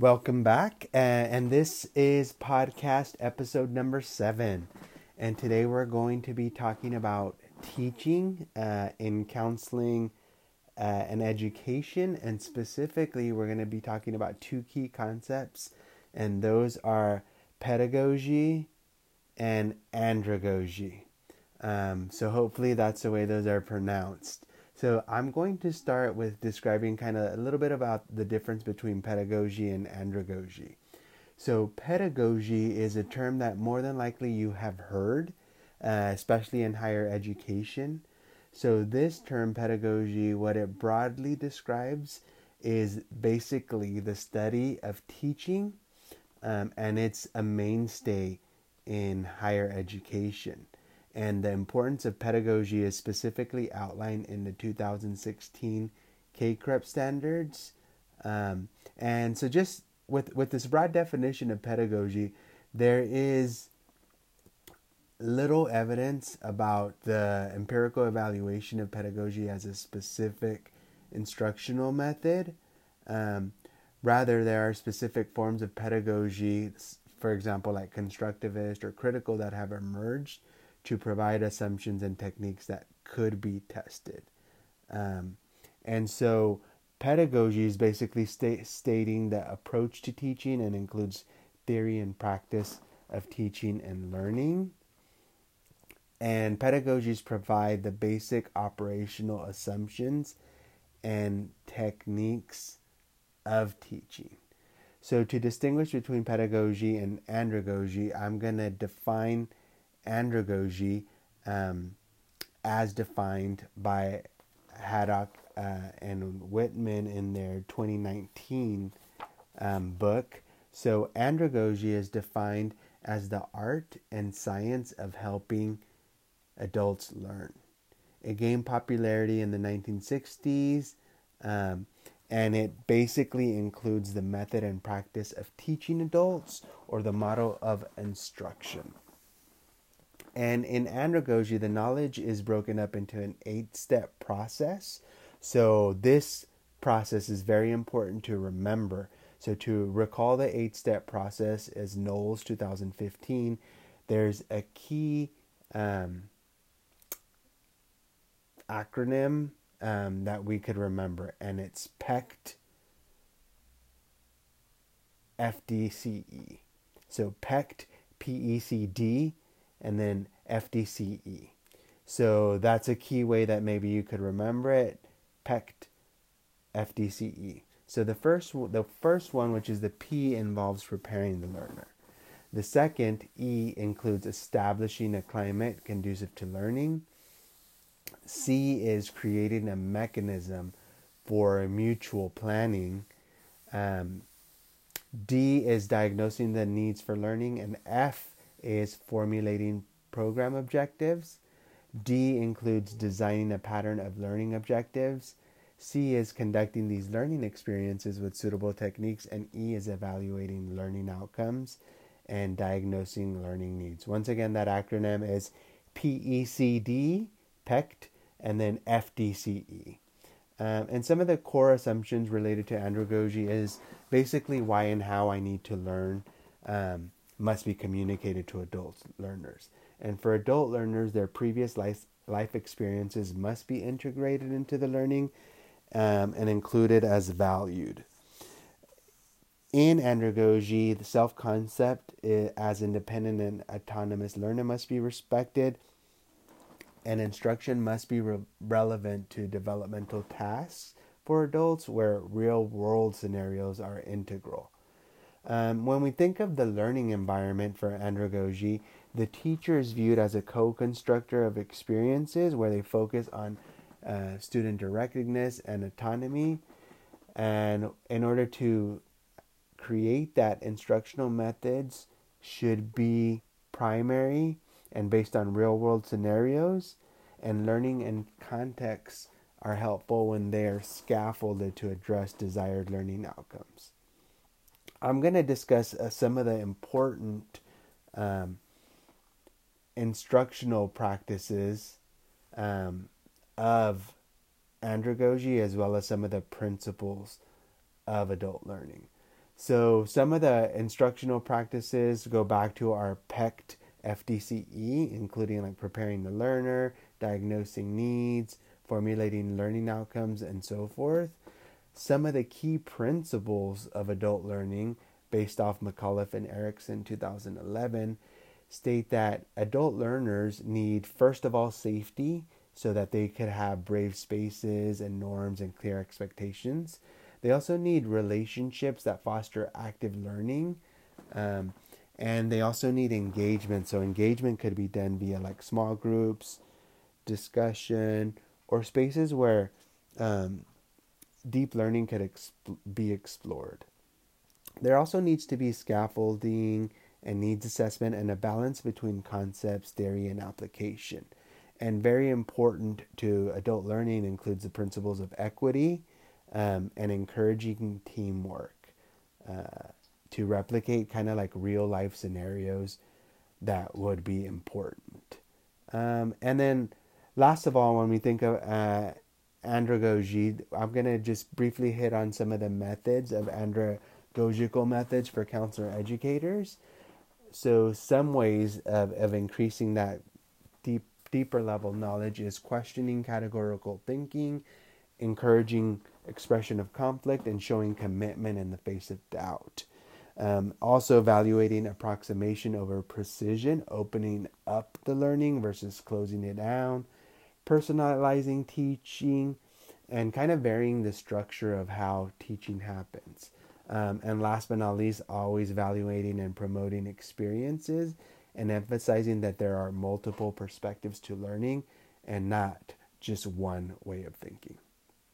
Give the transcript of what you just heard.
Welcome back. Uh, and this is podcast episode number seven. And today we're going to be talking about teaching uh, in counseling uh, and education. And specifically, we're going to be talking about two key concepts, and those are pedagogy and andragogy. Um, so, hopefully, that's the way those are pronounced. So I'm going to start with describing kind of a little bit about the difference between pedagogy and andragogy. So pedagogy is a term that more than likely you have heard, uh, especially in higher education. So this term pedagogy, what it broadly describes is basically the study of teaching, um, and it's a mainstay in higher education and the importance of pedagogy is specifically outlined in the 2016 CACREP standards. Um, and so, just with with this broad definition of pedagogy, there is little evidence about the empirical evaluation of pedagogy as a specific instructional method. Um, rather, there are specific forms of pedagogy, for example, like constructivist or critical, that have emerged to provide assumptions and techniques that could be tested. Um, and so, pedagogy is basically sta- stating the approach to teaching and includes theory and practice of teaching and learning. And pedagogies provide the basic operational assumptions and techniques of teaching. So, to distinguish between pedagogy and andragogy, I'm going to define andragogy um, as defined by Haddock uh, and Whitman in their 2019 um, book. So, andragogy is defined as the art and science of helping adults learn. It gained popularity in the 1960s, um, and it basically includes the method and practice of teaching adults or the model of instruction. And in andragogy, the knowledge is broken up into an eight step process. So, this process is very important to remember. So, to recall the eight step process as Knowles 2015, there's a key um, acronym um, that we could remember, and it's PECT FDCE. So, PECT PECD and then FDCE. So that's a key way that maybe you could remember it. PECT FDCE. So the first the first one, which is the P, involves preparing the learner. The second E includes establishing a climate conducive to learning. C is creating a mechanism for mutual planning. Um, D is diagnosing the needs for learning, and F is formulating program objectives. D includes designing a pattern of learning objectives. C is conducting these learning experiences with suitable techniques. And E is evaluating learning outcomes and diagnosing learning needs. Once again, that acronym is PECD, PECT, and then FDCE. Um, and some of the core assumptions related to andragogy is basically why and how I need to learn. Um, must be communicated to adult learners. And for adult learners, their previous life, life experiences must be integrated into the learning um, and included as valued. In andragogy, the self concept as independent and autonomous learner must be respected, and instruction must be re- relevant to developmental tasks for adults where real world scenarios are integral. Um, when we think of the learning environment for andragogy, the teacher is viewed as a co constructor of experiences where they focus on uh, student directedness and autonomy. And in order to create that, instructional methods should be primary and based on real world scenarios. And learning and context are helpful when they are scaffolded to address desired learning outcomes. I'm going to discuss uh, some of the important um, instructional practices um, of andragogy as well as some of the principles of adult learning. So some of the instructional practices go back to our PECT FDCE, including like preparing the learner, diagnosing needs, formulating learning outcomes, and so forth. Some of the key principles of adult learning, based off McAuliffe and Eriksen 2011, state that adult learners need, first of all, safety so that they could have brave spaces and norms and clear expectations. They also need relationships that foster active learning. Um, and they also need engagement. So, engagement could be done via like small groups, discussion, or spaces where um, deep learning could exp- be explored. There also needs to be scaffolding and needs assessment and a balance between concepts, theory, and application. And very important to adult learning includes the principles of equity um, and encouraging teamwork uh, to replicate kind of like real life scenarios that would be important. Um, and then, last of all, when we think of uh, andragogy, I'm going to just briefly hit on some of the methods of andragogical methods for counselor educators. So, some ways of, of increasing that deep, deeper level knowledge is questioning categorical thinking, encouraging expression of conflict, and showing commitment in the face of doubt. Um, also, evaluating approximation over precision, opening up the learning versus closing it down, personalizing teaching, and kind of varying the structure of how teaching happens. Um, and last but not least, always evaluating and promoting experiences and emphasizing that there are multiple perspectives to learning and not just one way of thinking.